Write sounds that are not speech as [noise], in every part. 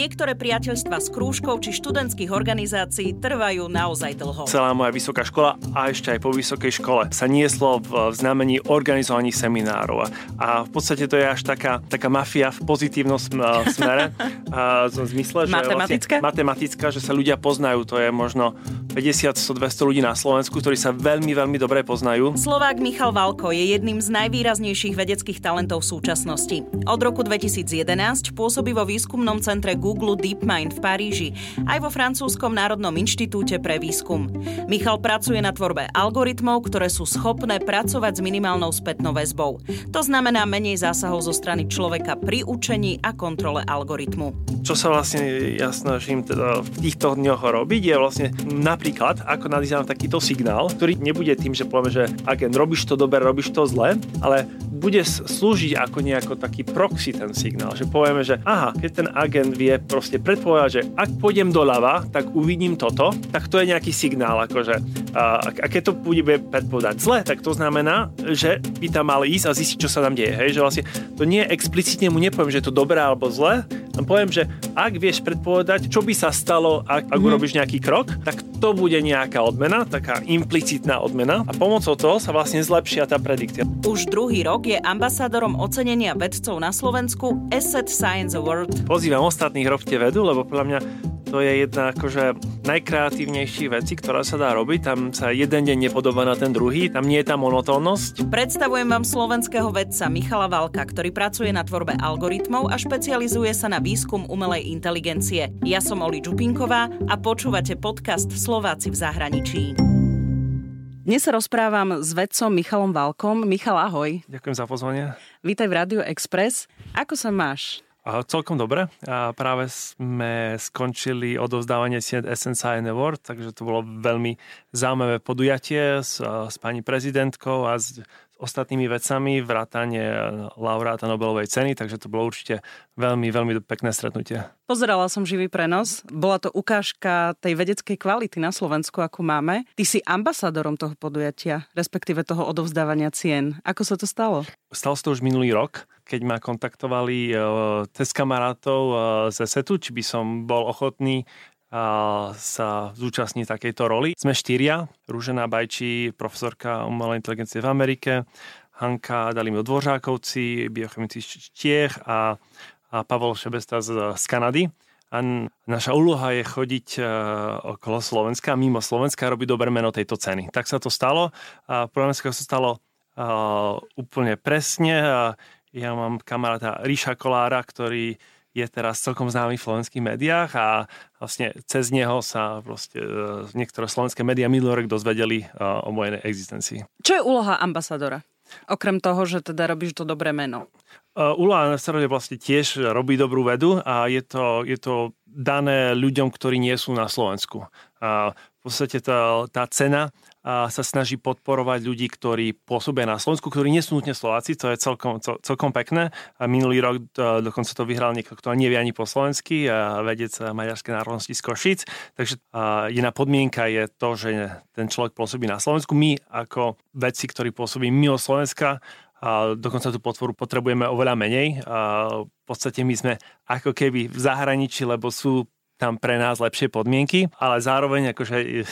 Niektoré priateľstva s krúžkou či študentských organizácií trvajú naozaj dlho. Celá moja vysoká škola a ešte aj po vysokej škole sa nieslo v znamení organizovaní seminárov. A v podstate to je až taká, taká mafia v pozitívnom smere. [laughs] A v zmysle, že matematická? Vlastne matematická, že sa ľudia poznajú. To je možno 50, 100, 200 ľudí na Slovensku, ktorí sa veľmi, veľmi dobre poznajú. Slovák Michal Valko je jedným z najvýraznejších vedeckých talentov v súčasnosti. Od roku 2011 pôsobí vo výskumnom centre Google DeepMind v Paríži, aj vo francúzskom Národnom inštitúte pre výskum. Michal pracuje na tvorbe algoritmov, ktoré sú schopné pracovať s minimálnou spätnou väzbou. To znamená menej zásahov zo strany človeka pri učení a kontrole algoritmu. Čo sa vlastne ja snažím teda v týchto dňoch robiť, je vlastne napríklad, ako nadýznam takýto signál, ktorý nebude tým, že povieme, že agent, robíš to dobre, robíš to zle, ale bude slúžiť ako nejako taký proxy ten signál, že povieme, že aha, keď ten agent vie proste predpovedať, že ak pôjdem doľava, tak uvidím toto, tak to je nejaký signál, akože a keď to bude predpovedať zle, tak to znamená, že by tam mal ísť a zistiť, čo sa tam deje. Hej? Že vlastne to nie explicitne mu nepoviem, že je to dobré alebo zle, len poviem, že ak vieš predpovedať, čo by sa stalo, ak, ak mm. urobíš nejaký krok, tak to bude nejaká odmena, taká implicitná odmena a pomocou toho sa vlastne zlepšia tá predikcia. Už druhý rok je ambasádorom ocenenia vedcov na Slovensku Asset Science Award. Pozývam ostatných robte vedu, lebo podľa mňa to je jedna akože najkreatívnejších vecí, ktorá sa dá robiť. Tam sa jeden deň nepodobá na ten druhý, tam nie je tá monotónnosť. Predstavujem vám slovenského vedca Michala Valka, ktorý pracuje na tvorbe algoritmov a špecializuje sa na výskum umelej inteligencie. Ja som Oli Čupinková a počúvate podcast Slováci v zahraničí. Dnes sa rozprávam s vedcom Michalom Valkom. Michal, ahoj. Ďakujem za pozvanie. Vítaj v Radio Express. Ako sa máš? Celkom dobre. A práve sme skončili odovzdávanie SNSI Award, takže to bolo veľmi zaujímavé podujatie s, s pani prezidentkou a s, ostatnými vecami, vrátanie laureáta Nobelovej ceny, takže to bolo určite veľmi, veľmi pekné stretnutie. Pozerala som živý prenos. Bola to ukážka tej vedeckej kvality na Slovensku, ako máme. Ty si ambasádorom toho podujatia, respektíve toho odovzdávania cien. Ako sa to stalo? Stalo sa to už minulý rok, keď ma kontaktovali cez kamarátov uh, ze SETu, či by som bol ochotný sa zúčastní takejto roli. Sme štyria, Rúžená Bajčí, profesorka umelej inteligencie v Amerike, Hanka Dalimo Dvořákovci, biochemici z Čiech a, a Pavel Šebesta z, z Kanady. A naša úloha je chodiť uh, okolo Slovenska, mimo Slovenska a robiť dobré meno tejto ceny. Tak sa to stalo. A prvé sa stalo uh, úplne presne. Ja mám kamaráta Ríša Kolára, ktorý je teraz celkom známy v slovenských médiách a vlastne cez neho sa proste e, niektoré slovenské médiá minulý rok dozvedeli e, o mojej existencii. Čo je úloha ambasadora? Okrem toho, že teda robíš to dobré meno. E, úloha ambasadora je vlastne tiež robí dobrú vedu a je to, je to dané ľuďom, ktorí nie sú na Slovensku. A v podstate tá, tá cena a sa snaží podporovať ľudí, ktorí pôsobia na Slovensku, ktorí nie sú nutne Slováci, to je celkom, celkom pekné. A minulý rok dokonca to vyhral niekto, kto nevie ani po slovensky, a vedec maďarskej národnosti z Košic. Takže jedna podmienka je to, že ten človek pôsobí na Slovensku. My ako vedci, ktorí pôsobí mimo Slovenska, a dokonca tú potvoru potrebujeme oveľa menej. A v podstate my sme ako keby v zahraničí, lebo sú tam pre nás lepšie podmienky, ale zároveň akože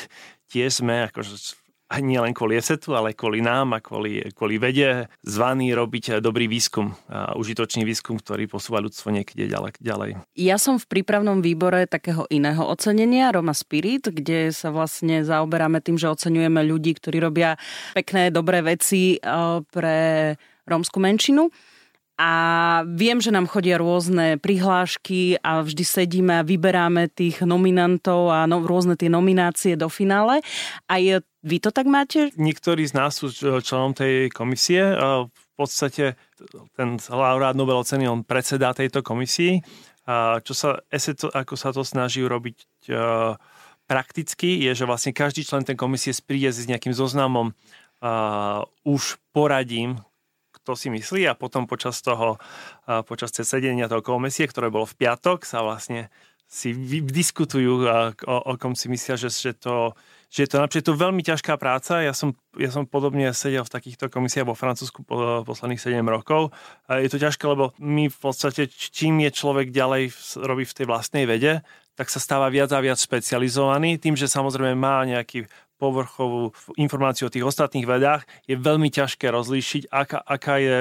tiež sme akože a nie len kvôli ESETu, ale kvôli nám a kvôli, kvôli vede zvaný robiť dobrý výskum, a užitočný výskum, ktorý posúva ľudstvo niekde ďalej, ďalej. Ja som v prípravnom výbore takého iného ocenenia, Roma Spirit, kde sa vlastne zaoberáme tým, že oceňujeme ľudí, ktorí robia pekné, dobré veci eh, pre rómsku menšinu a viem, že nám chodia rôzne prihlášky a vždy sedíme a vyberáme tých nominantov a no, rôzne tie nominácie do finále. A je, vy to tak máte? Niektorí z nás sú členom tej komisie. V podstate ten laureát Nobel ceny, on predsedá tejto komisii. Čo sa, ako sa to snaží urobiť prakticky, je, že vlastne každý člen tej komisie príde s nejakým zoznamom uh, už poradím, kto si myslí a potom počas toho, počas sedenia toho komisie, ktoré bolo v piatok, sa vlastne si diskutujú, o, o kom si myslia, že, že to že je to napríklad to veľmi ťažká práca. Ja som, ja som podobne sedel v takýchto komisiách vo Francúzsku po, posledných 7 rokov. A je to ťažké, lebo my v podstate, čím je človek ďalej robí v tej vlastnej vede, tak sa stáva viac a viac špecializovaný. Tým, že samozrejme má nejaký povrchovú informáciu o tých ostatných vedách, je veľmi ťažké rozlíšiť, aká, aká je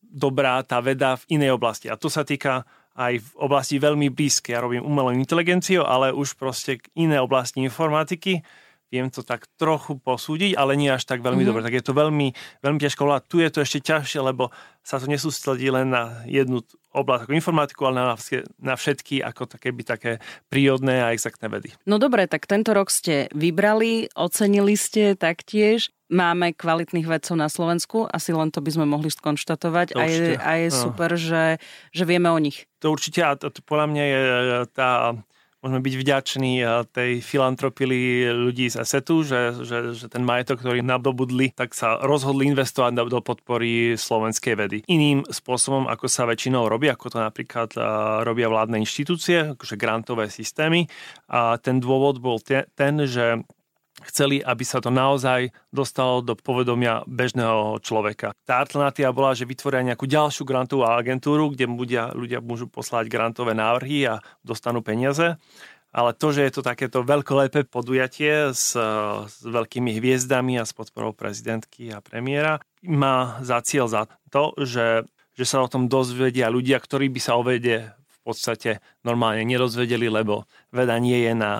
dobrá tá veda v inej oblasti. A to sa týka aj v oblasti veľmi blízke. Ja robím umelú inteligenciu, ale už proste iné oblasti informatiky viem to tak trochu posúdiť, ale nie až tak veľmi mm-hmm. dobre. Tak je to veľmi, veľmi ťažko. A tu je to ešte ťažšie, lebo sa to nesústredí len na jednu oblasť ako informatiku, ale na, na všetky ako také by také prírodné a exaktné vedy. No dobre, tak tento rok ste vybrali, ocenili ste taktiež. Máme kvalitných vedcov na Slovensku, asi len to by sme mohli skonštatovať a je, a je super, že, že vieme o nich. To určite a to, to podľa mňa je tá môžeme byť vďační tej filantropii ľudí z ESETu, že, že, že ten majetok, ktorý nadobudli, tak sa rozhodli investovať do podpory slovenskej vedy. Iným spôsobom, ako sa väčšinou robí, ako to napríklad robia vládne inštitúcie, akože grantové systémy. A ten dôvod bol ten, že chceli, aby sa to naozaj dostalo do povedomia bežného človeka. Tá alternatíva bola, že vytvoria nejakú ďalšiu grantovú agentúru, kde ľudia, ľudia môžu poslať grantové návrhy a dostanú peniaze. Ale to, že je to takéto veľkolepé podujatie s, s veľkými hviezdami a s podporou prezidentky a premiéra, má za cieľ za to, že, že sa o tom dozvedia ľudia, ktorí by sa o vede podstate normálne nerozvedeli, lebo veda nie je na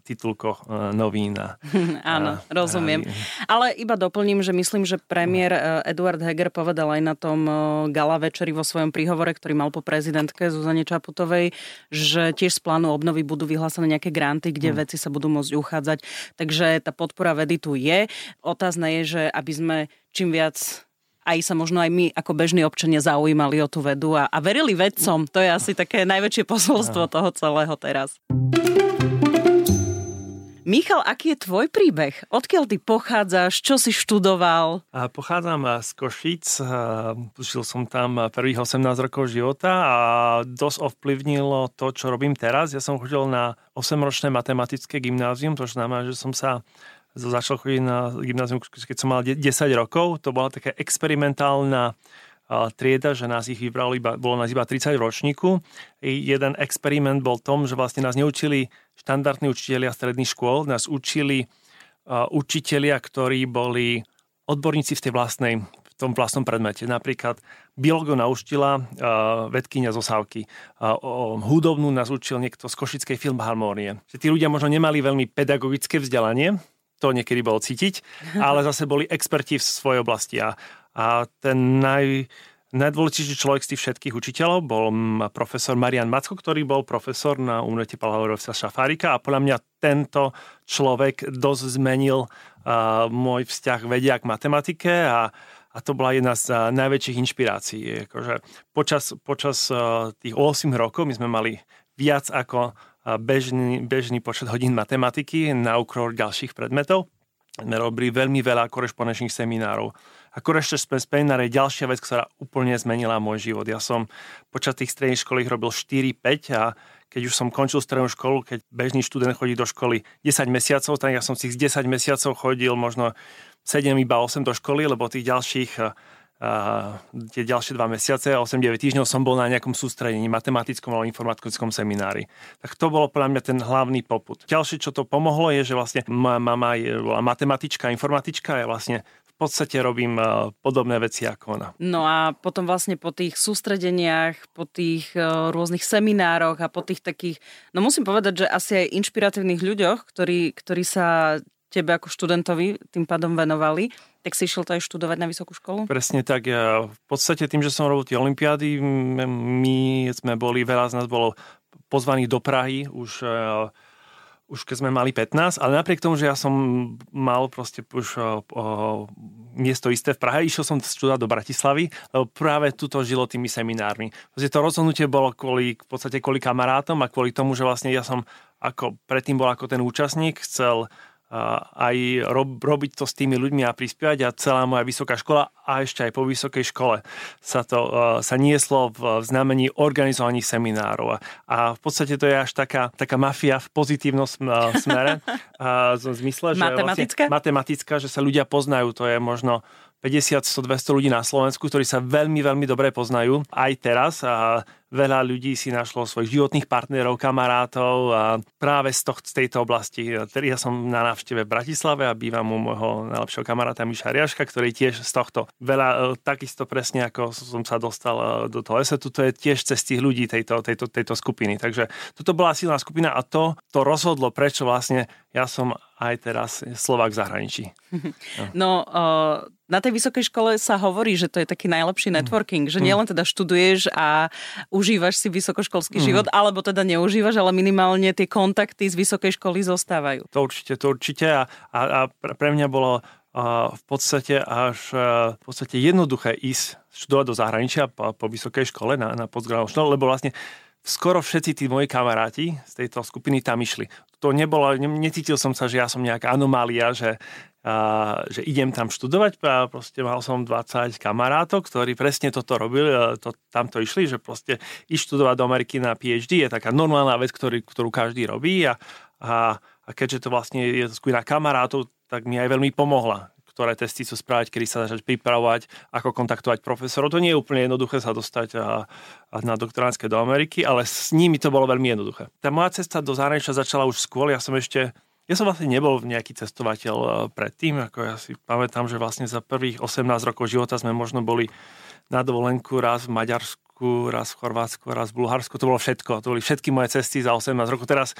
titulkoch e, novín. [laughs] Áno, rozumiem. Ale iba doplním, že myslím, že premiér e, Eduard Heger povedal aj na tom e, gala večeri vo svojom príhovore, ktorý mal po prezidentke Zuzane Čaputovej, že tiež z plánu obnovy budú vyhlásené nejaké granty, kde hmm. veci sa budú môcť uchádzať. Takže tá podpora vedy tu je. Otázne je, že aby sme čím viac aj sa možno aj my ako bežní občania zaujímali o tú vedu a, a verili vedcom. To je asi také najväčšie posolstvo toho celého teraz. Michal, aký je tvoj príbeh? Odkiaľ ty pochádzaš? Čo si študoval? Pochádzam z Košic. Žil som tam prvých 18 rokov života a dosť ovplyvnilo to, čo robím teraz. Ja som chodil na 8-ročné matematické gymnázium, to znamená, že som sa začal chodiť na gymnázium, keď som mal 10 rokov. To bola taká experimentálna trieda, že nás ich vybralo iba, bolo nás iba 30 v ročníku. I jeden experiment bol tom, že vlastne nás neučili štandardní učitelia stredných škôl, nás učili učitelia, ktorí boli odborníci v tej vlastnej v tom vlastnom predmete. Napríklad biologu naučila uh, vedkynia z Osávky. Uh, o, hudobnú nás učil niekto z Košickej filmharmónie. Tí ľudia možno nemali veľmi pedagogické vzdelanie, to niekedy bolo cítiť, [laughs] ale zase boli experti v svojej oblasti. A, a ten naj, najdôležitejší človek z tých všetkých učiteľov bol profesor Marian Macko, ktorý bol profesor na Univerzite Pavlovsa Šafárika a podľa mňa tento človek dosť zmenil uh, môj vzťah vedia k matematike a, a to bola jedna z uh, najväčších inšpirácií. Akože počas, počas uh, tých 8 rokov my sme mali viac ako bežný, bežný počet hodín matematiky na úkror ďalších predmetov. Sme robili veľmi veľa korešpondenčných seminárov. A korešpondenčné semináre je ďalšia vec, ktorá úplne zmenila môj život. Ja som počas tých stredných ich robil 4-5 a keď už som končil strednú školu, keď bežný študent chodí do školy 10 mesiacov, tak ja som si z 10 mesiacov chodil možno 7 iba 8 do školy, lebo tých ďalších a tie ďalšie dva mesiace, 8-9 týždňov som bol na nejakom sústredení, matematickom alebo informatickom seminári. Tak to bolo podľa mňa ten hlavný poput. Ďalšie, čo to pomohlo, je, že vlastne moja mama je, bola matematička, informatička a ja vlastne v podstate robím podobné veci ako ona. No a potom vlastne po tých sústredeniach, po tých rôznych seminároch a po tých takých, no musím povedať, že asi aj inšpiratívnych ľuďoch, ktorí, ktorí sa tebe ako študentovi tým pádom venovali, tak si išiel to aj študovať na vysokú školu? Presne tak. Ja v podstate tým, že som robil tie olimpiády, my sme boli, veľa z nás bolo pozvaných do Prahy už uh, už keď sme mali 15, ale napriek tomu, že ja som mal proste už uh, uh, miesto isté v Prahe, išiel som študovať do Bratislavy, lebo práve tuto žilo tými seminármi. Proste to rozhodnutie bolo kvôli, v podstate kvôli kamarátom a kvôli tomu, že vlastne ja som ako predtým bol ako ten účastník, chcel aj rob, robiť to s tými ľuďmi a prispievať a celá moja vysoká škola a ešte aj po vysokej škole sa to sa nieslo v znamení organizovaní seminárov. A v podstate to je až taká, taká mafia v pozitívnom smere. [laughs] A v zmysle, že matematická? Vlastne, matematická, že sa ľudia poznajú. To je možno 50, 100, 200 ľudí na Slovensku, ktorí sa veľmi, veľmi dobre poznajú aj teraz a veľa ľudí si našlo svojich životných partnerov, kamarátov a práve z, toh, z tejto oblasti. Ja som na návšteve v Bratislave a bývam u môjho najlepšieho kamaráta Miša Riaška, ktorý tiež z tohto veľa, e, takisto presne ako som sa dostal e, do toho esetu, to je tiež cez tých ľudí tejto, tejto, tejto skupiny. Takže toto bola silná skupina a to, to rozhodlo, prečo vlastne ja som aj teraz Slovák v zahraničí. [laughs] No, uh, na tej vysokej škole sa hovorí, že to je taký najlepší mm. networking, že mm. nielen teda študuješ a užívaš si vysokoškolský mm. život, alebo teda neužívaš, ale minimálne tie kontakty z vysokej školy zostávajú. To určite, to určite a, a, a pre mňa bolo uh, v podstate až v podstate jednoduché ísť študovať do zahraničia po, po vysokej škole na, na postgraduálnu školu, lebo vlastne skoro všetci tí moji kamaráti z tejto skupiny tam išli. To nebolo, necítil som sa, že ja som nejaká anomália, že, a, že idem tam študovať a proste mal som 20 kamarátov, ktorí presne toto robili, to, tamto išli, že proste ísť študovať do Ameriky na PhD je taká normálna vec, ktorý, ktorú každý robí a, a, a keďže to vlastne je skupina kamarátov, tak mi aj veľmi pomohla ktoré testy sú správať, kedy sa začať pripravovať, ako kontaktovať profesorov. To nie je úplne jednoduché sa dostať a, a na doktoránske do Ameriky, ale s nimi to bolo veľmi jednoduché. Tá moja cesta do zahraničia začala už skôr, ja som ešte ja som vlastne nebol nejaký cestovateľ e, predtým, ako ja si pamätám, že vlastne za prvých 18 rokov života sme možno boli na dovolenku raz v Maďarsku, raz v Chorvátsku, raz v Bulharsku. To bolo všetko. To boli všetky moje cesty za 18 rokov. Teraz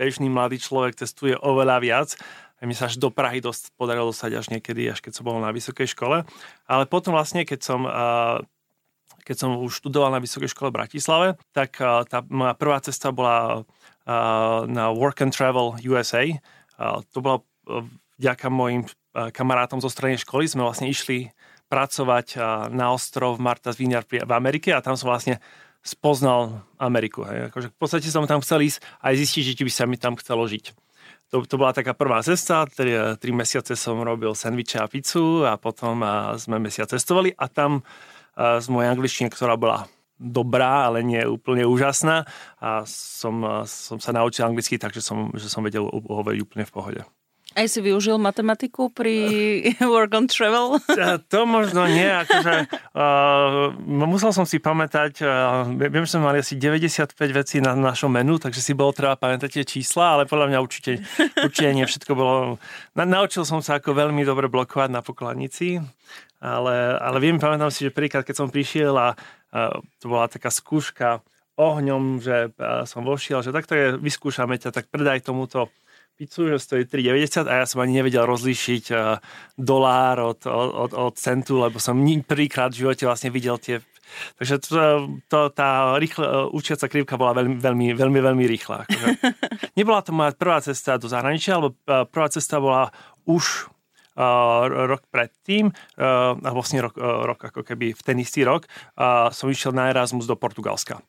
bežný mladý človek cestuje oveľa viac a mi sa až do Prahy dosť, podarilo dostať až niekedy, až keď som bol na vysokej škole. Ale potom vlastne, keď som, keď som už študoval na vysokej škole v Bratislave, tak tá moja prvá cesta bola na Work and Travel USA. To bola vďaka mojim kamarátom zo strany školy. Sme vlastne išli pracovať na ostrov Martha's Vineyard v Amerike a tam som vlastne spoznal Ameriku. Hej. Akože v podstate som tam chcel ísť aj zistiť, že by sa mi tam chcelo žiť to, to bola taká prvá cesta, tri, tri mesiace som robil sandviče a pizzu a potom a sme mesiac cestovali a tam a z mojej angličtiny, ktorá bola dobrá, ale nie úplne úžasná a som, som sa naučil anglicky, takže som, že som vedel hovoriť úplne v pohode. Aj si využil matematiku pri [laughs] work on travel? [laughs] To možno nie, akože [laughs] uh, musel som si pamätať, uh, viem, že sme mali asi 95 vecí na našom menu, takže si bolo treba pamätať tie čísla, ale podľa mňa určite, určite nie všetko bolo... Na, naučil som sa ako veľmi dobre blokovať na pokladnici, ale, ale viem, pamätám si, že príklad, keď som prišiel a uh, to bola taká skúška ohňom, že uh, som vošiel, že takto je, vyskúšame ťa, tak predaj tomuto pizzu, že stojí 3,90 a ja som ani nevedel rozlíšiť uh, dolár od, od, od centu, lebo som prvýkrát v živote vlastne videl tie Takže to, to, tá rýchla, učiaca krivka bola veľmi, veľmi, veľmi, veľmi rýchla. Akože. [laughs] Nebola to moja prvá cesta do zahraničia, alebo prvá cesta bola už uh, rok predtým, uh, a vlastne rok, uh, rok ako keby v ten istý rok, uh, som išiel na Erasmus do Portugalska.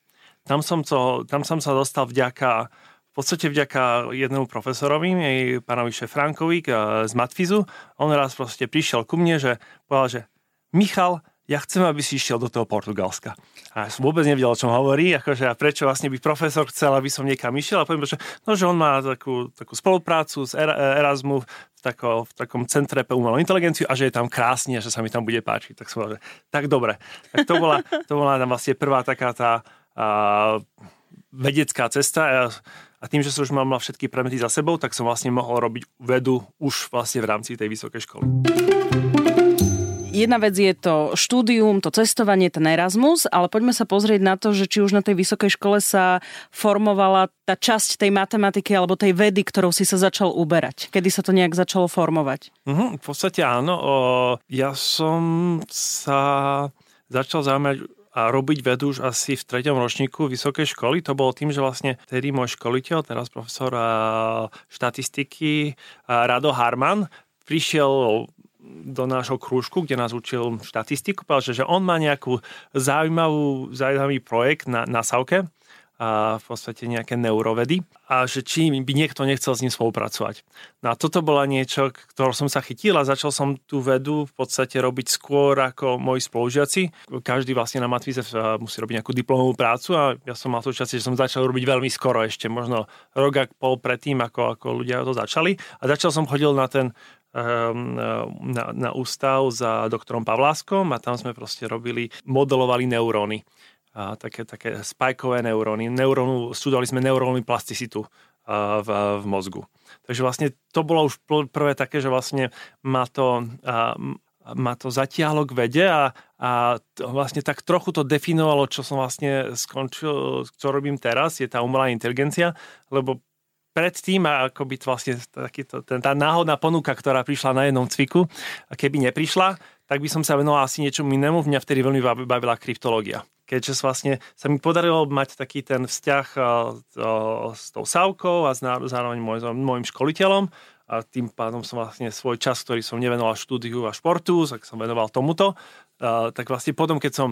Tam som, to, tam som sa dostal vďaka podstate vďaka jednému profesorovi, jej pánovi Šefránkovi z Matfizu, on raz proste prišiel ku mne, že povedal, že Michal, ja chcem, aby si išiel do toho Portugalska. A ja som vôbec nevedel, o čom hovorí, akože a prečo vlastne by profesor chcel, aby som niekam išiel. A poviem, že, no, že on má takú, takú spoluprácu s Erasmu v, tako, v takom centre pre umelú inteligenciu a že je tam krásne a že sa mi tam bude páčiť. Tak som že tak dobre. Tak to bola, to bola tam vlastne prvá taká tá a, vedecká cesta. Ja a tým, že som už mal všetky predmety za sebou, tak som vlastne mohol robiť vedu už vlastne v rámci tej vysokej školy. Jedna vec je to štúdium, to cestovanie, ten Erasmus, ale poďme sa pozrieť na to, že či už na tej vysokej škole sa formovala tá časť tej matematiky alebo tej vedy, ktorou si sa začal uberať. Kedy sa to nejak začalo formovať? Uh-huh, v podstate áno. O, ja som sa začal zaujímať a robiť vedu už asi v treťom ročníku vysokej školy. To bolo tým, že vlastne tedy môj školiteľ, teraz profesor štatistiky Rado Harman, prišiel do nášho krúžku, kde nás učil štatistiku, povedal, že, že on má nejakú zaujímavú, zaujímavý projekt na, na Savke, a v podstate nejaké neurovedy a že či by niekto nechcel s ním spolupracovať. No a toto bola niečo, ktoré som sa chytil a začal som tú vedu v podstate robiť skôr ako moji spolužiaci. Každý vlastne na Matvize musí robiť nejakú diplomovú prácu a ja som mal to časť, že som začal robiť veľmi skoro ešte, možno rok a pol predtým, ako, ako ľudia to začali. A začal som chodil na ten ehm, na, na ústav za doktorom Pavláskom a tam sme proste robili, modelovali neuróny a také, také spajkové neuróny. Neurónu, studovali sme neurónnu plasticitu v, v mozgu. Takže vlastne to bolo už prvé také, že vlastne ma to, a, ma to zatiahlo k vede a, a vlastne tak trochu to definovalo, čo som vlastne skončil, čo robím teraz, je tá umelá inteligencia, lebo predtým, ako by vlastne takýto, ten, tá náhodná ponuka, ktorá prišla na jednom cviku, a keby neprišla, tak by som sa venoval asi niečomu inému. Mňa vtedy veľmi bavila kryptológia keďže vlastne sa mi podarilo mať taký ten vzťah s tou Sávkou a zároveň môj, môjim školiteľom a tým pádom som vlastne svoj čas, ktorý som nevenoval štúdiu a športu, tak som venoval tomuto. Tak vlastne potom, keď som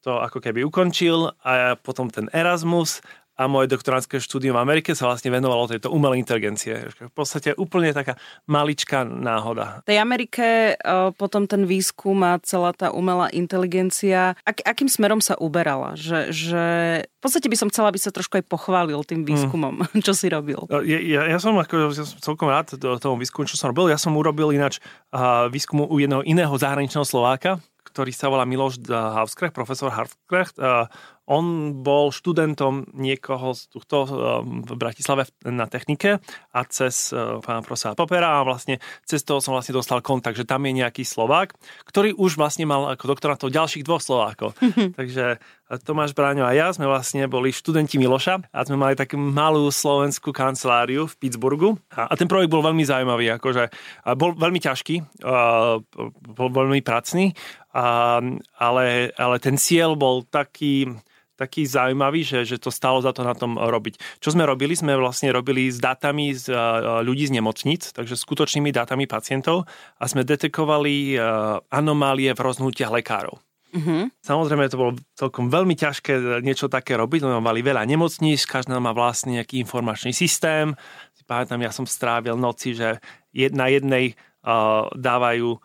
to ako keby ukončil a potom ten Erasmus a moje doktorantské štúdium v Amerike sa vlastne venovalo tejto umelej inteligencie. V podstate úplne taká maličká náhoda. V tej Amerike o, potom ten výskum a celá tá umelá inteligencia, ak, akým smerom sa uberala? Že, že v podstate by som chcela, aby sa trošku aj pochválil tým výskumom, hmm. [laughs] čo si robil. Ja, ja, ja, som, ako, ja som celkom rád do toho výskumu, čo som robil. Ja som urobil ináč uh, výskumu u jedného iného zahraničného Slováka, ktorý sa volá Miloš Havskrecht, profesor Havskrecht. Uh, on bol študentom niekoho z tohto eh, v Bratislave na technike a cez eh, pána profesora Popera a vlastne cez toho som vlastne dostal kontakt, že tam je nejaký Slovák, ktorý už vlastne mal ako doktorátov ďalších dvoch Slovákov. [laughs] Takže eh, Tomáš Bráňo a ja sme vlastne boli študenti Miloša a sme mali takú malú slovenskú kanceláriu v Pittsburghu a, a ten projekt bol veľmi zaujímavý, akože bol veľmi ťažký, bol veľmi pracný, ale, ale ten cieľ bol taký, taký zaujímavý, že, že to stalo za to na tom robiť. Čo sme robili? Sme vlastne robili s dátami z ľudí z nemocnic, takže skutočnými dátami pacientov a sme detekovali anomálie v roznutiach lekárov. Mm-hmm. Samozrejme, to bolo celkom veľmi ťažké niečo také robiť, lebo mali veľa nemocníc, každá má vlastne nejaký informačný systém. Pamätám, ja som strávil noci, že na jednej uh, dávajú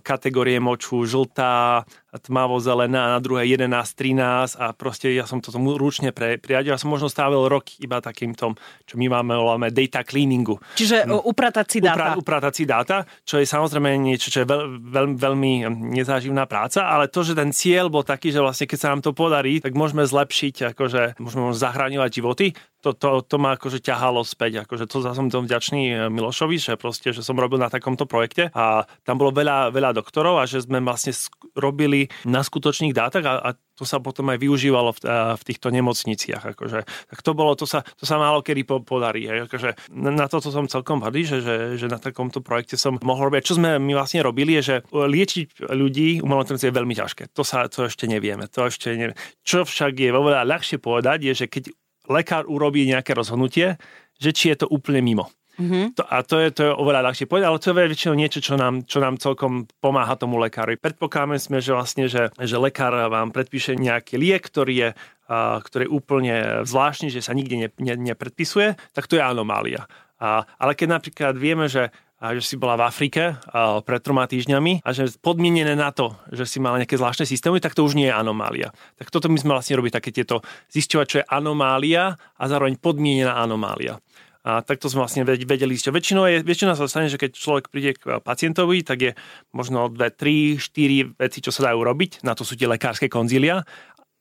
kategórie moču žltá, tmavo-zelená, na druhé 11, 13 a proste ja som to tomu ručne pre, priadil. Ja som možno strávil rok iba takýmto, čo my máme, voláme data cleaningu. Čiže no. upratať si dáta. Upra, upratať si dáta, čo je samozrejme niečo, čo je veľ, veľ, veľmi nezáživná práca, ale to, že ten cieľ bol taký, že vlastne keď sa nám to podarí, tak môžeme zlepšiť, akože môžeme zachráňovať životy, to, to, to ma akože ťahalo späť. Akože to som tom vďačný e, Milošovi, že proste, že som robil na takomto projekte a tam bolo veľa, veľa doktorov a že sme vlastne robili na skutočných dátach a, a to sa potom aj využívalo v, v týchto nemocniciach. Akože. Tak to bolo, to sa, to sa málo kedy po, podarí. Akože, na toto som celkom hrdý, že, že, že na takomto projekte som mohol robiť. Čo sme my vlastne robili, je, že liečiť ľudí umelou je veľmi ťažké. To sa to ešte nevieme. To ešte nevieme. Čo však je oveľa ľahšie povedať, je, že keď lekár urobí nejaké rozhodnutie, že či je to úplne mimo. Mm-hmm. To, a to je, to je oveľa ľahšie povedať, ale to je väčšinou niečo, čo nám, čo nám celkom pomáha tomu lekárovi. Predpokladáme sme, že vlastne, že, že lekár vám predpíše nejaký liek, ktorý je, a, ktorý je úplne zvláštny, že sa nikde ne, ne, nepredpisuje, tak to je anomália. A, ale keď napríklad vieme, že a že si bola v Afrike a, pred troma týždňami a že podmienené na to, že si mala nejaké zvláštne systémy, tak to už nie je anomália. Tak toto my sme vlastne robili také tieto zisťovať, čo je anomália a zároveň podmienená anomália. A takto sme vlastne vedeli že Väčšinou, je, väčšinou sa stane, že keď človek príde k pacientovi, tak je možno 2, 3, 4 veci, čo sa dajú robiť. Na to sú tie lekárske konzília.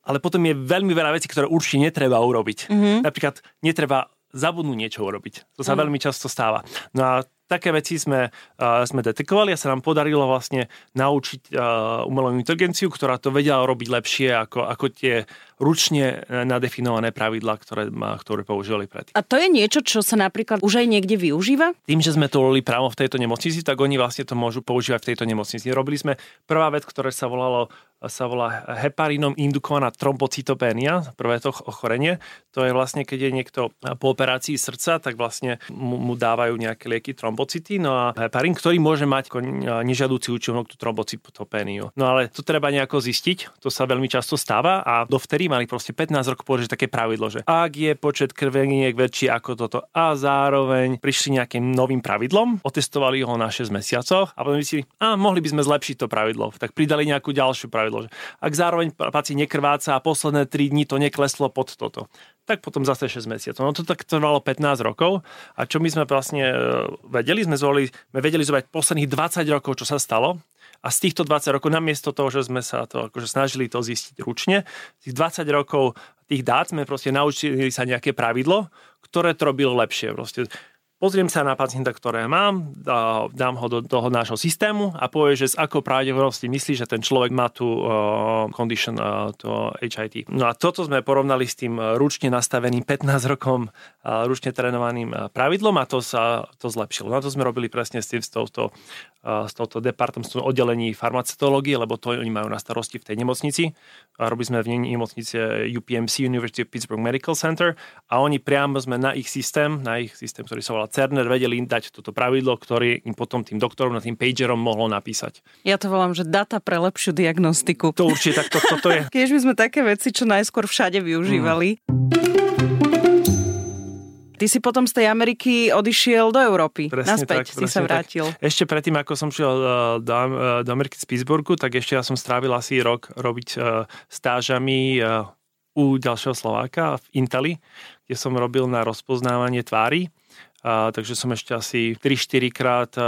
Ale potom je veľmi veľa vecí, ktoré určite netreba urobiť. Mm-hmm. Napríklad netreba zabudnúť niečo urobiť. To sa mm. veľmi často stáva. No a také veci sme, uh, sme detekovali a sa nám podarilo vlastne naučiť uh, umelú inteligenciu, ktorá to vedela robiť lepšie ako, ako tie ručne nadefinované pravidlá, ktoré, ktoré používali predtým. A to je niečo, čo sa napríklad už aj niekde využíva? Tým, že sme to robili právo v tejto nemocnici, tak oni vlastne to môžu používať v tejto nemocnici. Robili sme prvá vec, ktorá sa volalo sa volá heparinom indukovaná trombocytopénia, prvé to ochorenie. To je vlastne, keď je niekto po operácii srdca, tak vlastne mu, mu dávajú nejaké lieky trombocity, no a heparín, ktorý môže mať nežiadúci účinok tú trombocytopéniu. No ale to treba nejako zistiť, to sa veľmi často stáva a dovtedy mali proste 15 rokov povedať také pravidlo, že ak je počet krveniek väčší ako toto a zároveň prišli nejakým novým pravidlom, otestovali ho na 6 mesiacoch a potom si a mohli by sme zlepšiť to pravidlo. Tak pridali nejakú ďalšiu pravidlo, že ak zároveň pacient nekrváca a posledné 3 dní to nekleslo pod toto, tak potom zase 6 mesiacov. No to tak trvalo 15 rokov a čo my sme vlastne e, vedeli, sme, zvolili, sme vedeli zobrať posledných 20 rokov, čo sa stalo a z týchto 20 rokov, namiesto toho, že sme sa to akože snažili to zistiť ručne, tých 20 rokov tých dát sme proste naučili sa nejaké pravidlo, ktoré to robilo lepšie. Proste pozriem sa na pacienta, ktoré mám, dám ho do toho nášho systému a povie, že z ako pravdepodobnosti myslí, že ten človek má tú uh, condition, uh, to HIT. No a toto sme porovnali s tým ručne nastaveným 15 rokom uh, ručne trénovaným pravidlom a to sa to zlepšilo. Na to sme robili presne s tým, s touto, s touto departmentom oddelení farmacetológie, lebo to oni majú na starosti v tej nemocnici. A robili sme v nemocnici UPMC, University of Pittsburgh Medical Center a oni priamo sme na ich systém, na ich systém, ktorý sa volá Cerner vedeli im dať toto pravidlo, ktorý im potom tým doktorom na tým pagerom mohlo napísať. Ja to volám, že data pre lepšiu diagnostiku. To určite tak to, toto je. [laughs] Keď by sme také veci, čo najskôr všade využívali. Mm. Ty si potom z tej Ameriky odišiel do Európy. Presne Naspäť tak, si sa vrátil. Tak. Ešte predtým, ako som šiel uh, do, uh, do Ameriky z Pittsburghu, tak ešte ja som strávil asi rok robiť uh, stážami u ďalšieho Slováka v Inteli, kde som robil na rozpoznávanie tvári a, takže som ešte asi 3-4 krát a,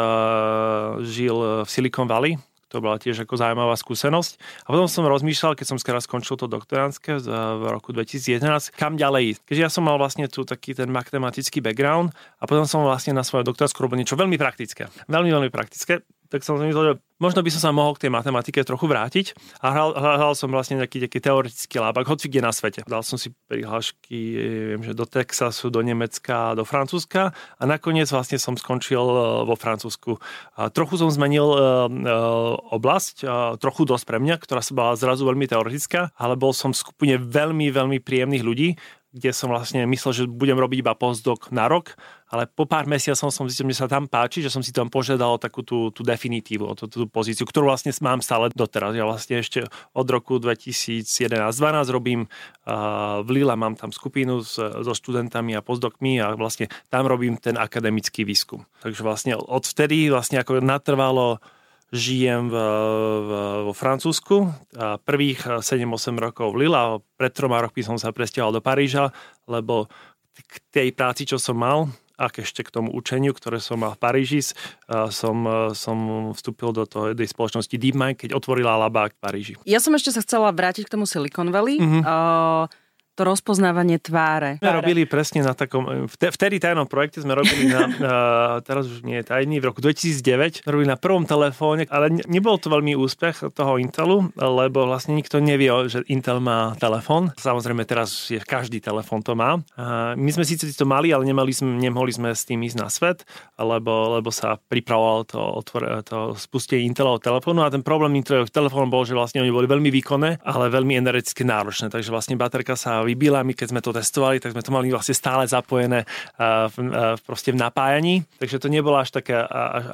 žil v Silicon Valley, to bola tiež ako zaujímavá skúsenosť. A potom som rozmýšľal, keď som skrátka skončil to doktoránske v roku 2011, kam ďalej ísť. Keďže ja som mal vlastne tu taký ten matematický background a potom som vlastne na svoju doktoránsku robil niečo veľmi praktické. Veľmi, veľmi praktické tak som myslel, že možno by som sa mohol k tej matematike trochu vrátiť a hral, hral som vlastne nejaký taký teoretický lábak, hoci kde na svete. Dal som si prihlášky, viem, že do Texasu, do Nemecka, do Francúzska a nakoniec vlastne som skončil e, vo Francúzsku. A trochu som zmenil uh, oblasť, uh, trochu dosť pre mňa, ktorá sa bola zrazu veľmi teoretická, ale bol som v skupine veľmi, veľmi príjemných ľudí, kde som vlastne myslel, že budem robiť iba postdoc na rok, ale po pár mesiacov som zistil, že sa tam páči, že som si tam požiadal takú tú, tú definitívu, tú, tú pozíciu, ktorú vlastne mám stále doteraz. Ja vlastne ešte od roku 2011-2012 robím uh, v Lila, mám tam skupinu s, so študentami a postdokmi a vlastne tam robím ten akademický výskum. Takže vlastne odvtedy vlastne ako natrvalo žijem v, v, vo Francúzsku. A prvých 7-8 rokov v Lille a pred troma rokmi som sa presťahoval do Paríža, lebo k tej práci, čo som mal, a ešte k tomu učeniu, ktoré som mal v Paríži, som, som vstúpil do toho, tej spoločnosti DeepMind, keď otvorila labák v Paríži. Ja som ešte sa chcela vrátiť k tomu Silicon Valley. Mm-hmm. Uh, to rozpoznávanie tváre. Sme robili presne na takom, vtedy tajnom projekte sme robili na, teraz už nie je tajný, v roku 2009 robili na prvom telefóne, ale nebol to veľmi úspech toho Intelu, lebo vlastne nikto nevie, že Intel má telefón. Samozrejme teraz je každý telefón to má. My sme síce to mali, ale nemali sme, nemohli sme s tým ísť na svet, lebo, lebo sa pripravovalo to, otvor, to spustenie Intelovho telefónu a ten problém Intelovho telefónu bol, že vlastne oni boli veľmi výkonné, ale veľmi energeticky náročné, takže vlastne baterka sa vybila. My keď sme to testovali, tak sme to mali vlastne stále zapojené v, proste v napájaní, takže to nebolo až také, až,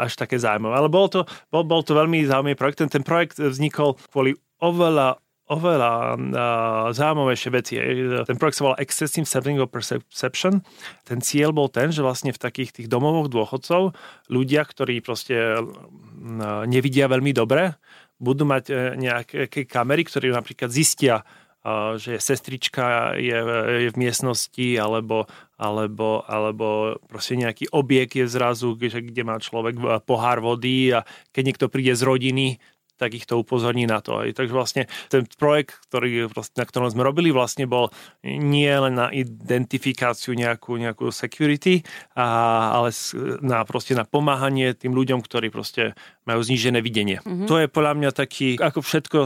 až také zaujímavé. Ale bol to, bol, bol to veľmi zaujímavý projekt. Ten, ten projekt vznikol kvôli oveľa oveľa uh, zaujímavejšie veci. Ten projekt sa volal Excessive Setting of Perception. Ten cieľ bol ten, že vlastne v takých tých domovoch dôchodcov ľudia, ktorí proste nevidia veľmi dobre, budú mať nejaké kamery, ktoré napríklad zistia že sestrička je, je v miestnosti alebo, alebo, alebo proste nejaký objekt je zrazu, kde, kde má človek pohár vody a keď niekto príde z rodiny, tak ich to upozorní na to. Takže vlastne ten projekt, ktorý, na ktorom sme robili, vlastne bol nie len na identifikáciu nejakú, nejakú security, a, ale na, proste na pomáhanie tým ľuďom, ktorí proste majú znížené videnie. Mm-hmm. To je podľa mňa taký, ako všetko,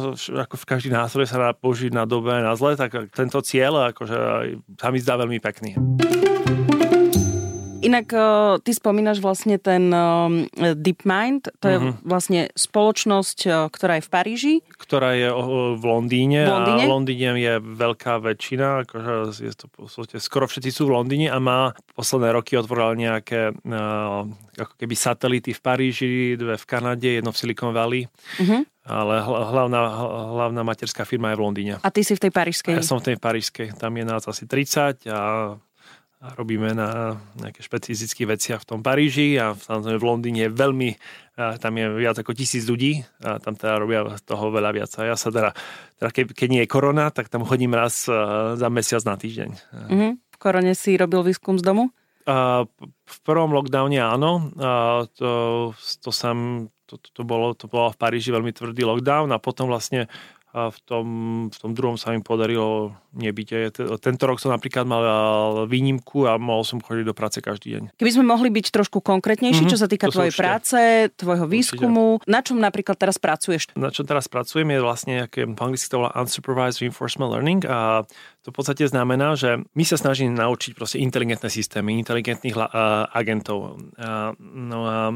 ako v každý nástroj sa dá použiť na dobe, na zle, tak tento cieľ akože, sa mi zdá veľmi pekný. Inak ty spomínaš vlastne ten DeepMind, to je mm-hmm. vlastne spoločnosť, ktorá je v Paríži. Ktorá je v Londýne, v Londýne? a v Londýne je veľká väčšina, akože je to skoro všetci sú v Londýne a má posledné roky otvoril nejaké ako keby satelity v Paríži, dve v Kanade, jedno v Silicon Valley. Mm-hmm. Ale hlavná, hlavná materská firma je v Londýne. A ty si v tej parížskej? Ja som v tej parížskej. Tam je nás asi 30 a a robíme na nejaké špecifické veciach v tom Paríži a samozrejme v Londýne je veľmi, tam je viac ako tisíc ľudí a tam teda robia toho veľa viac. A ja sa teda, teda keď, keď nie je korona, tak tam chodím raz za mesiac na týždeň. Mm-hmm. V korone si robil výskum z domu? v prvom lockdowne áno. to, to, sam, to, to, to, bolo, to bolo v Paríži veľmi tvrdý lockdown a potom vlastne a v tom, v tom druhom sa mi podarilo nebyť. Tento rok som napríklad mal výnimku a mohol som chodiť do práce každý deň. Keby sme mohli byť trošku konkrétnejší, mm-hmm, čo sa týka tvojej určite. práce, tvojho výskumu, určite. na čom napríklad teraz pracuješ? Na čom teraz pracujem je vlastne, aké po anglicky to volá unsupervised reinforcement learning a to v podstate znamená, že my sa snažíme naučiť proste inteligentné systémy, inteligentných uh, agentov. Uh, no a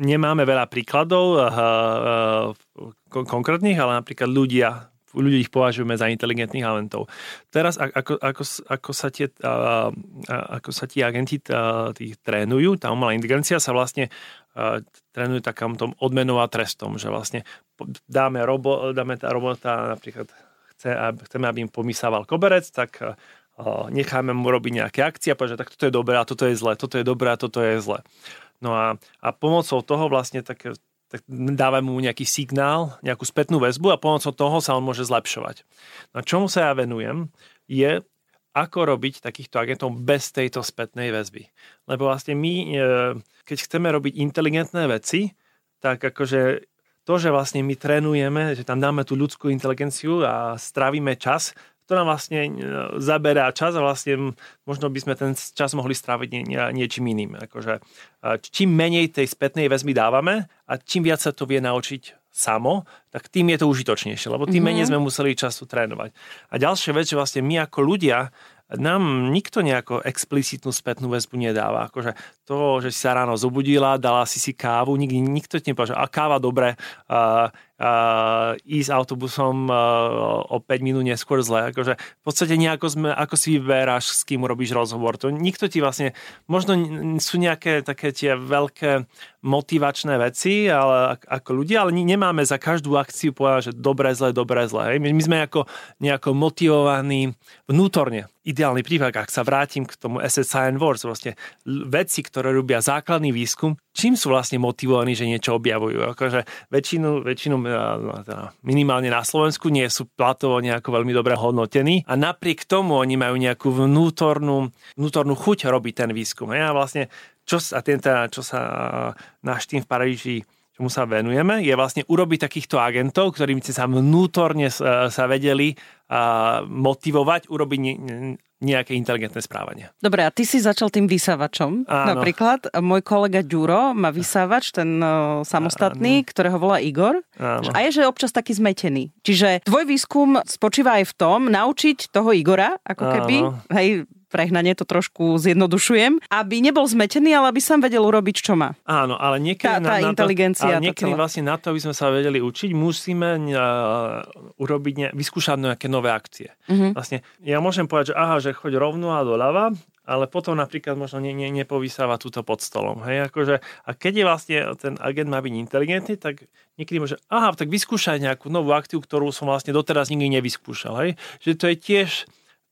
nemáme veľa príkladov uh, uh, konkrétnych, ale napríklad ľudia, ľudí ich považujeme za inteligentných agentov. Teraz, ako, ako, ako, sa, tie, ako sa tí agenti tí trénujú, tá umelá inteligencia sa vlastne trénuje takým tom odmenou a trestom, že vlastne dáme, robo, dáme tá robota napríklad chce, chceme, aby im pomysával koberec, tak necháme mu robiť nejaké akcie a povedať, tak toto je dobré a toto je zlé, toto je dobré a toto je zlé. No a, a pomocou toho vlastne tak, tak dávame mu nejaký signál, nejakú spätnú väzbu a pomocou toho sa on môže zlepšovať. No a čomu sa ja venujem, je ako robiť takýchto agentov bez tejto spätnej väzby. Lebo vlastne my, e, keď chceme robiť inteligentné veci, tak akože to, že vlastne my trénujeme, že tam dáme tú ľudskú inteligenciu a strávime čas, to nám vlastne e, zaberá čas a vlastne možno by sme ten čas mohli stráviť nie, nie, niečím iným. Akože, čím menej tej spätnej väzby dávame a čím viac sa to vie naučiť samo, tak tým je to užitočnejšie, lebo tým menej mhm. sme museli času trénovať. A ďalšia vec, že vlastne my ako ľudia nám nikto nejako explicitnú spätnú väzbu nedáva. Akože to, že si sa ráno zobudila, dala si si kávu, nikdy, nikto ti nepovedal, že a káva dobre, uh, uh, ísť autobusom uh, o 5 minút neskôr zle. Akože v podstate nejako sme, ako si vyberáš, s kým robíš rozhovor. To nikto ti vlastne, možno sú nejaké také tie veľké motivačné veci ale, ako ľudia, ale nemáme za každú akciu povedať, že dobre, zle, dobre, zle. My, my sme ako nejako motivovaní vnútorne ideálny prípad, ak sa vrátim k tomu SSI Wars, vlastne veci, ktoré robia základný výskum, čím sú vlastne motivovaní, že niečo objavujú. Akože väčšinu, väčšinu teda minimálne na Slovensku nie sú platovo nejako veľmi dobre hodnotení a napriek tomu oni majú nejakú vnútornú, vnútornú chuť robiť ten výskum. A vlastne, čo sa, ten, teda, čo sa náš tým v Paríži čomu sa venujeme, je vlastne urobiť takýchto agentov, ktorým sa vnútorne sa vedeli motivovať, urobiť nejaké inteligentné správanie. Dobre, a ty si začal tým vysávačom Áno. napríklad. Môj kolega Ďuro má vysávač, ten uh, samostatný, Áno. ktorého volá Igor. Áno. A je, že občas taký zmetený. Čiže tvoj výskum spočíva aj v tom, naučiť toho Igora, ako keby, Áno. hej, prehnanie to trošku zjednodušujem, aby nebol zmetený, ale aby sám vedel urobiť, čo má. Áno, ale niekedy, tá, tá na, inteligencia, na to, ale niekedy vlastne na to, aby sme sa vedeli učiť, musíme uh, urobiť, ne, vyskúšať nejaké nové akcie. Uh-huh. Vlastne, ja môžem povedať, že aha, že choď rovno a doľava, ale potom napríklad možno ne, ne, nepovysáva túto pod stolom. Hej? Akože, a keď je vlastne ten agent má byť inteligentný, tak niekedy môže, aha, tak vyskúšať nejakú novú akciu, ktorú som vlastne doteraz nikdy nevyskúšal. Hej? Že to je tiež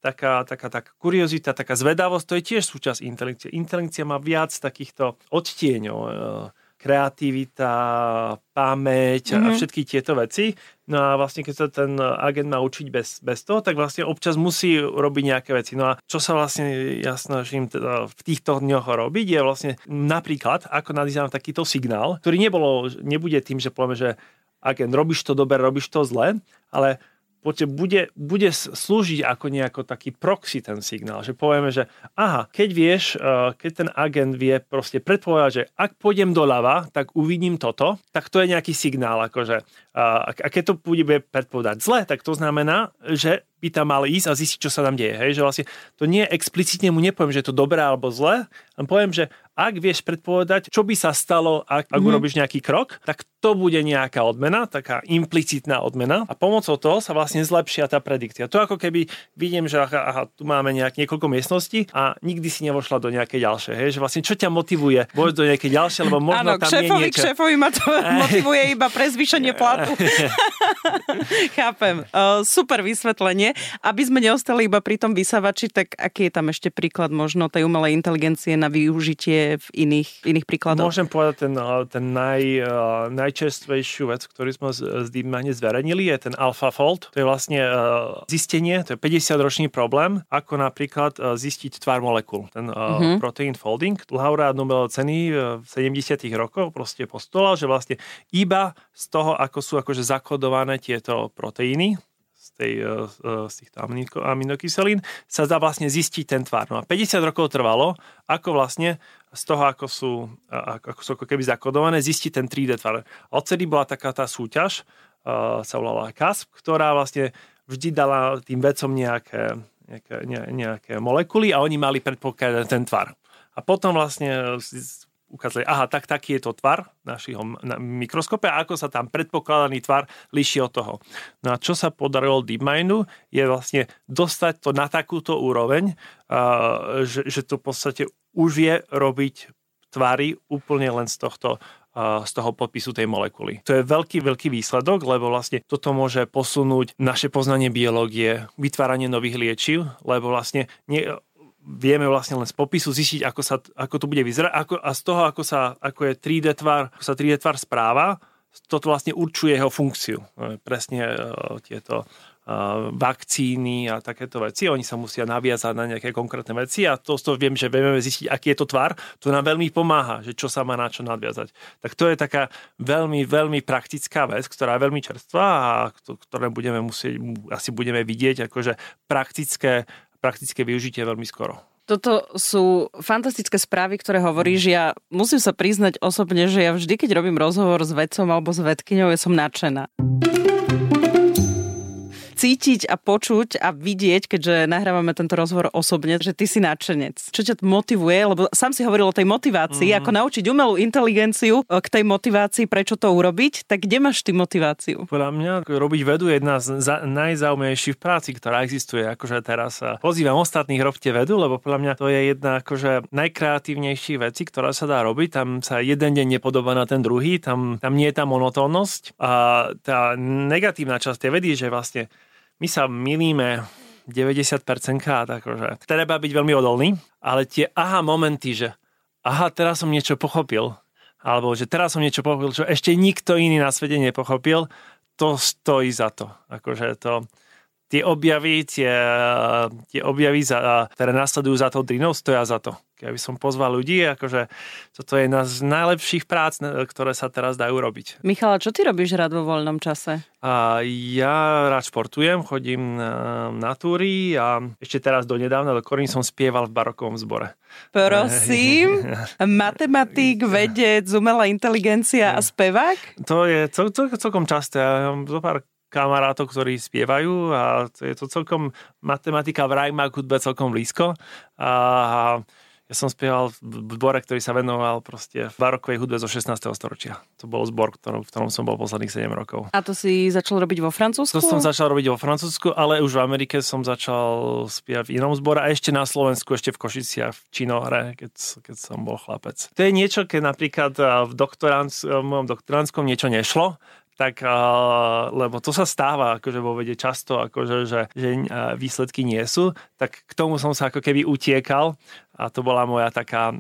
taká, taká, taká kuriozita, taká zvedavosť, to je tiež súčasť inteligencie. Inteligencia má viac takýchto odtieňov, e, kreativita, pamäť mm-hmm. a mhm. všetky tieto veci. No a vlastne, keď sa ten agent má učiť bez, bez toho, tak vlastne občas musí robiť nejaké veci. No a čo sa vlastne ja snažím teda v týchto dňoch robiť, je vlastne napríklad, ako nadizám takýto signál, ktorý nebolo, nebude tým, že povieme, že agent, robíš to dobre, robíš to zle, ale bude, bude slúžiť ako nejako taký proxy ten signál, že povieme, že aha, keď vieš, eh, keď ten agent vie proste predpovedať, že ak pôjdem doľava, tak uvidím toto, tak to je nejaký signál, akože a keď to bude predpovedať zle, tak to znamená, že by tam mal ísť a zistiť, čo sa tam deje. Hej? Že vlastne to nie explicitne mu nepoviem, že je to dobré alebo zlé, len poviem, že ak vieš predpovedať, čo by sa stalo, ak, ak mm-hmm. urobíš nejaký krok, tak to bude nejaká odmena, taká implicitná odmena a pomocou toho sa vlastne zlepšia tá predikcia. To ako keby vidím, že aha, aha tu máme nejak niekoľko miestností a nikdy si nevošla do nejakej ďalšej. Hej? Že vlastne čo ťa motivuje vojsť do nejakej ďalšej, lebo možno Áno, tam šéfovi, je niečo... šéfovi ma to motivuje iba pre zvýšenie [laughs] platu. [laughs] Chápem. Uh, super vysvetlenie. Aby sme neostali iba pri tom vysavači, tak aký je tam ešte príklad možno tej umelej inteligencie na využitie v iných, iných príkladoch? Môžem povedať ten, ten naj, uh, najčerstvejšiu vec, ktorý sme z, z DeepMind zverejnili, je ten AlphaFold. To je vlastne uh, zistenie, to je 50-ročný problém, ako napríklad uh, zistiť tvar molekúl. Ten uh, uh-huh. protein folding. Laureát Nobelovej ceny v 70 rokoch proste postuloval, že vlastne iba z toho, ako sú akože zakodované tieto proteíny, tej, e, e, z týchto aminokyselín, sa dá vlastne zistiť ten tvar. No a 50 rokov trvalo, ako vlastne z toho, ako sú, ako sú ako keby zakodované, zistiť ten 3D tvar. A odtedy bola taká tá súťaž, uh, sa volala CASP, ktorá vlastne vždy dala tým vedcom nejaké, nejaké, nejaké molekuly a oni mali predpokladať ten tvar. A potom vlastne ukázali, aha, tak taký je to tvar našich na mikroskope a ako sa tam predpokladaný tvar líši od toho. No a čo sa podarilo DeepMindu je vlastne dostať to na takúto úroveň, uh, že, že to v podstate už vie robiť tvary úplne len z tohto z toho podpisu tej molekuly. To je veľký, veľký výsledok, lebo vlastne toto môže posunúť naše poznanie biológie, vytváranie nových liečiv, lebo vlastne nie, vieme vlastne len z popisu zistiť, ako, sa, ako to bude vyzerať ako, a z toho, ako, sa, ako je 3D tvar, ako sa 3D tvar správa, toto vlastne určuje jeho funkciu. Presne uh, tieto uh, vakcíny a takéto veci, oni sa musia naviazať na nejaké konkrétne veci a to, to viem, že vieme zistiť, aký je to tvar, to nám veľmi pomáha, že čo sa má na čo nadviazať. Tak to je taká veľmi, veľmi praktická vec, ktorá je veľmi čerstvá a ktoré budeme musieť, asi budeme vidieť, akože praktické praktické využitie veľmi skoro. Toto sú fantastické správy, ktoré hovoríš. Ja musím sa priznať osobne, že ja vždy, keď robím rozhovor s vedcom alebo s vedkyňou, ja som nadšená cítiť a počuť a vidieť, keďže nahrávame tento rozhovor osobne, že ty si nadšenec. Čo ťa motivuje, lebo sám si hovoril o tej motivácii, mm. ako naučiť umelú inteligenciu e, k tej motivácii, prečo to urobiť, tak kde máš ty motiváciu? Podľa mňa robiť vedu je jedna z najzaujímavejších práci, ktorá existuje. Akože teraz pozývam ostatných, robte vedu, lebo podľa mňa to je jedna akože najkreatívnejších vecí, ktorá sa dá robiť. Tam sa jeden deň nepodobá na ten druhý, tam, tam nie je tá monotónnosť. A tá negatívna časť tej vedy, že vlastne my sa milíme 90% krát, akože. Treba byť veľmi odolný, ale tie aha momenty, že aha, teraz som niečo pochopil, alebo že teraz som niečo pochopil, čo ešte nikto iný na svete nepochopil, to stojí za to. Akože to, tie objavy, tie, tie objavy, za, ktoré nasledujú za tou drinou, stoja za to. Keby som pozval ľudí, akože toto je jedna z najlepších prác, ktoré sa teraz dajú robiť. Michala, čo ty robíš rád vo voľnom čase? A ja rád športujem, chodím na, na túry a ešte teraz do nedávna do Korín som spieval v barokovom zbore. Prosím, [laughs] matematik, vedec, umelá inteligencia a spevák? To je cel, cel, celkom časté. Ja mám zo pár kamarátov, ktorí spievajú a je to celkom matematika v má k hudbe celkom blízko. A ja som spieval v zbore, ktorý sa venoval proste barokovej hudbe zo 16. storočia. To bol zbor, v ktorom som bol posledných 7 rokov. A to si začal robiť vo Francúzsku? To som začal robiť vo Francúzsku, ale už v Amerike som začal spievať v inom zbore a ešte na Slovensku, ešte v Košiciach, v Činohre, keď, keď som bol chlapec. To je niečo, keď napríklad v mojom doktoránskom niečo nešlo, tak lebo to sa stáva akože vo vede často, akože, že, že výsledky nie sú, tak k tomu som sa ako keby utiekal a to bola moja taká,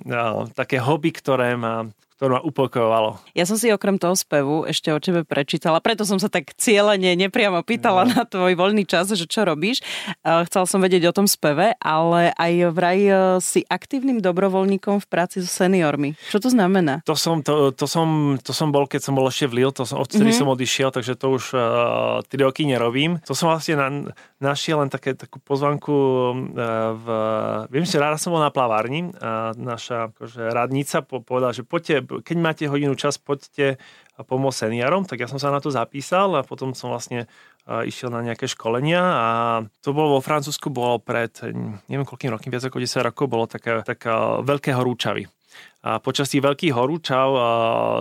také hobby, ktoré ma ktoré ma upokojovalo. Ja som si okrem toho spevu ešte o tebe prečítala, preto som sa tak cieľene nepriamo pýtala no. na tvoj voľný čas, že čo robíš. Chcela som vedieť o tom speve, ale aj vraj e, si aktívnym dobrovoľníkom v práci so seniormi. Čo to znamená? To som, to, to som, to som bol, keď som bol ešte v Lille, to som, odtedy mm-hmm. som odišiel, takže to už uh, 3 roky nerobím. To som vlastne na, našiel len také, takú pozvanku uh, v... Viem, že ráda som bol na plavárni a naša akože, radnica povedala, že poďte keď máte hodinu čas, poďte pomôcť seniorom, tak ja som sa na to zapísal a potom som vlastne išiel na nejaké školenia a to bolo vo Francúzsku, bolo pred neviem koľkým rokmi, viac ako 10 rokov, bolo také, taká veľké horúčavy. A počas tých veľkých horúčav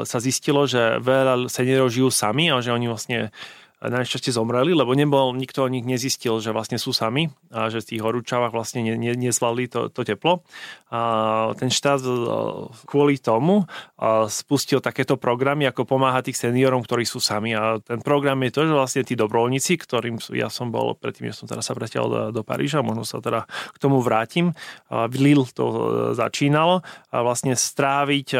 sa zistilo, že veľa seniorov žijú sami a že oni vlastne najšťastie zomreli, lebo nebol, nikto o nich nezistil, že vlastne sú sami a že v tých horúčavách vlastne ne, ne, nezvládli to, to teplo. A ten štát e, kvôli tomu e, spustil takéto programy, ako pomáha tých seniorom, ktorí sú sami. A ten program je to, že vlastne tí dobrovoľníci, ktorým ja som bol predtým, že som teraz sa vretial do, do Paríža, možno sa teda k tomu vrátim. V Lille to e, začínalo a vlastne stráviť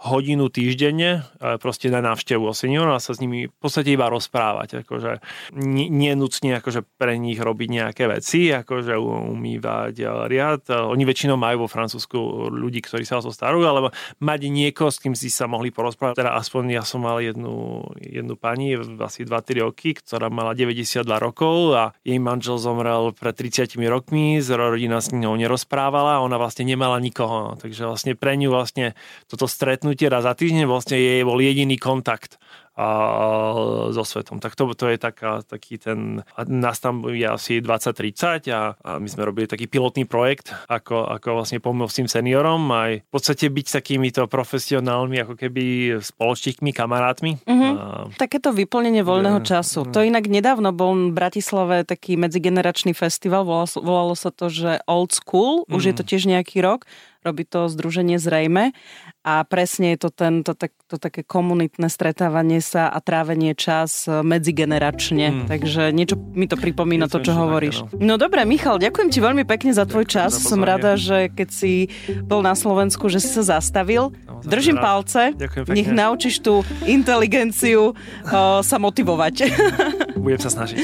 hodinu týždenne proste na návštevu o a sa s nimi v podstate iba rozprávať. Akože nenúcne akože pre nich robiť nejaké veci, akože umývať riad. Oni väčšinou majú vo Francúzsku ľudí, ktorí sa o to starujú, alebo mať niekoho, s kým si sa mohli porozprávať. Teda aspoň ja som mal jednu, jednu pani, asi 2-3 roky, ktorá mala 92 rokov a jej manžel zomrel pred 30 rokmi, z rodina s ňou nerozprávala, ona vlastne nemala nikoho. Takže vlastne pre ňu vlastne toto stretnutie raz za týždeň, vlastne jej bol jediný kontakt a, so svetom. Tak to, to je taká, taký ten, nás tam je asi 20-30 a, a my sme robili taký pilotný projekt, ako, ako vlastne pomôcť tým seniorom aj v podstate byť takýmito profesionálmi, ako keby spoločníkmi, kamarátmi. Mm-hmm. A... Takéto vyplnenie voľného času. To inak nedávno bol v Bratislave taký medzigeneračný festival, volalo, volalo sa to, že Old School, mm. už je to tiež nejaký rok robí to združenie Zrejme a presne je to, ten, to, tak, to také komunitné stretávanie sa a trávenie čas e, medzigeneračne. Mm. Takže niečo mi to pripomína to, čo hovoríš. No. dobre, Michal, ďakujem ti veľmi pekne za tvoj čas. Za Som rada, že keď si bol na Slovensku, že si sa zastavil. No, Držím rád. palce. Nech naučíš tú inteligenciu uh, sa motivovať. [laughs] Budem sa snažiť.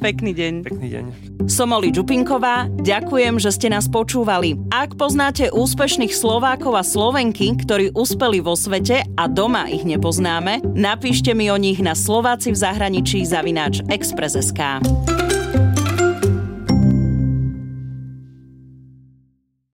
Pekný deň. Pekný deň. Som Oli Čupinková. Ďakujem, že ste nás počúvali. Ak poznáte úspešných Slovákov a Slovenky, ktorí uspeli vo svete a doma ich nepoznáme, napíšte mi o nich na Slováci v zahraničí zavináč Express.sk.